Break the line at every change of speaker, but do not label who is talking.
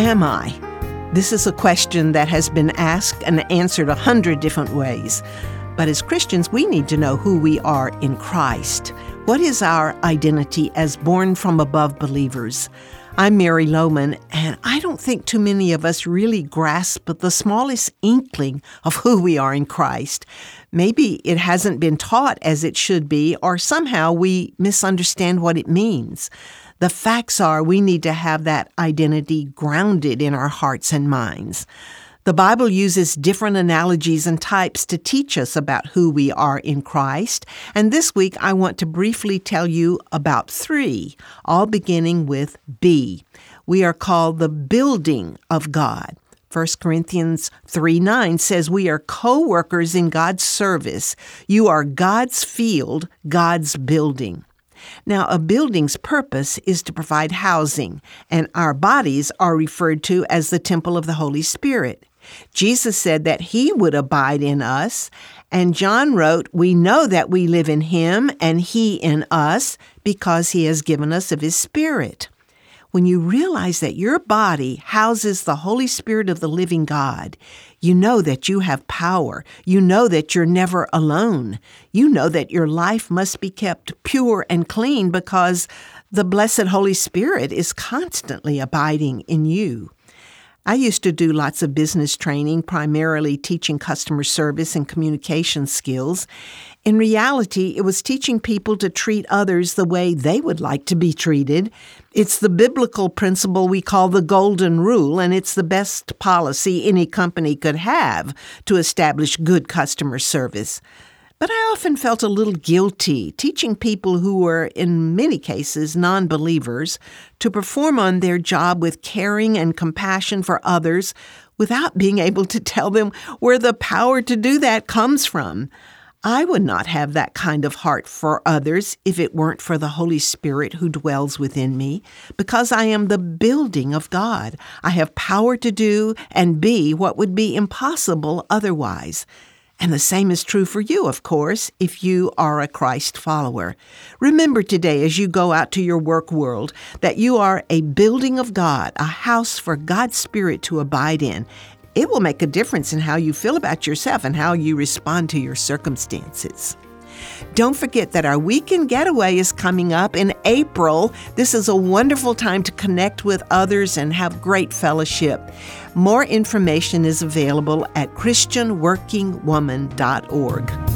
am I? This is a question that has been asked and answered a hundred different ways. But as Christians, we need to know who we are in Christ. What is our identity as born from above believers? I'm Mary Lowman, and I don't think too many of us really grasp the smallest inkling of who we are in Christ. Maybe it hasn't been taught as it should be, or somehow we misunderstand what it means. The facts are we need to have that identity grounded in our hearts and minds. The Bible uses different analogies and types to teach us about who we are in Christ, and this week I want to briefly tell you about three, all beginning with B. We are called the building of God. 1 Corinthians 3 9 says, We are co workers in God's service. You are God's field, God's building. Now, a building's purpose is to provide housing, and our bodies are referred to as the temple of the Holy Spirit. Jesus said that he would abide in us, and John wrote, We know that we live in him and he in us because he has given us of his Spirit. When you realize that your body houses the Holy Spirit of the living God, you know that you have power. You know that you're never alone. You know that your life must be kept pure and clean because the blessed Holy Spirit is constantly abiding in you. I used to do lots of business training, primarily teaching customer service and communication skills. In reality, it was teaching people to treat others the way they would like to be treated. It's the biblical principle we call the Golden Rule, and it's the best policy any company could have to establish good customer service. But I often felt a little guilty teaching people who were, in many cases, non believers to perform on their job with caring and compassion for others without being able to tell them where the power to do that comes from. I would not have that kind of heart for others if it weren't for the Holy Spirit who dwells within me, because I am the building of God. I have power to do and be what would be impossible otherwise. And the same is true for you, of course, if you are a Christ follower. Remember today, as you go out to your work world, that you are a building of God, a house for God's Spirit to abide in. It will make a difference in how you feel about yourself and how you respond to your circumstances. Don't forget that our weekend getaway is coming up in April. This is a wonderful time to connect with others and have great fellowship. More information is available at ChristianWorkingWoman.org.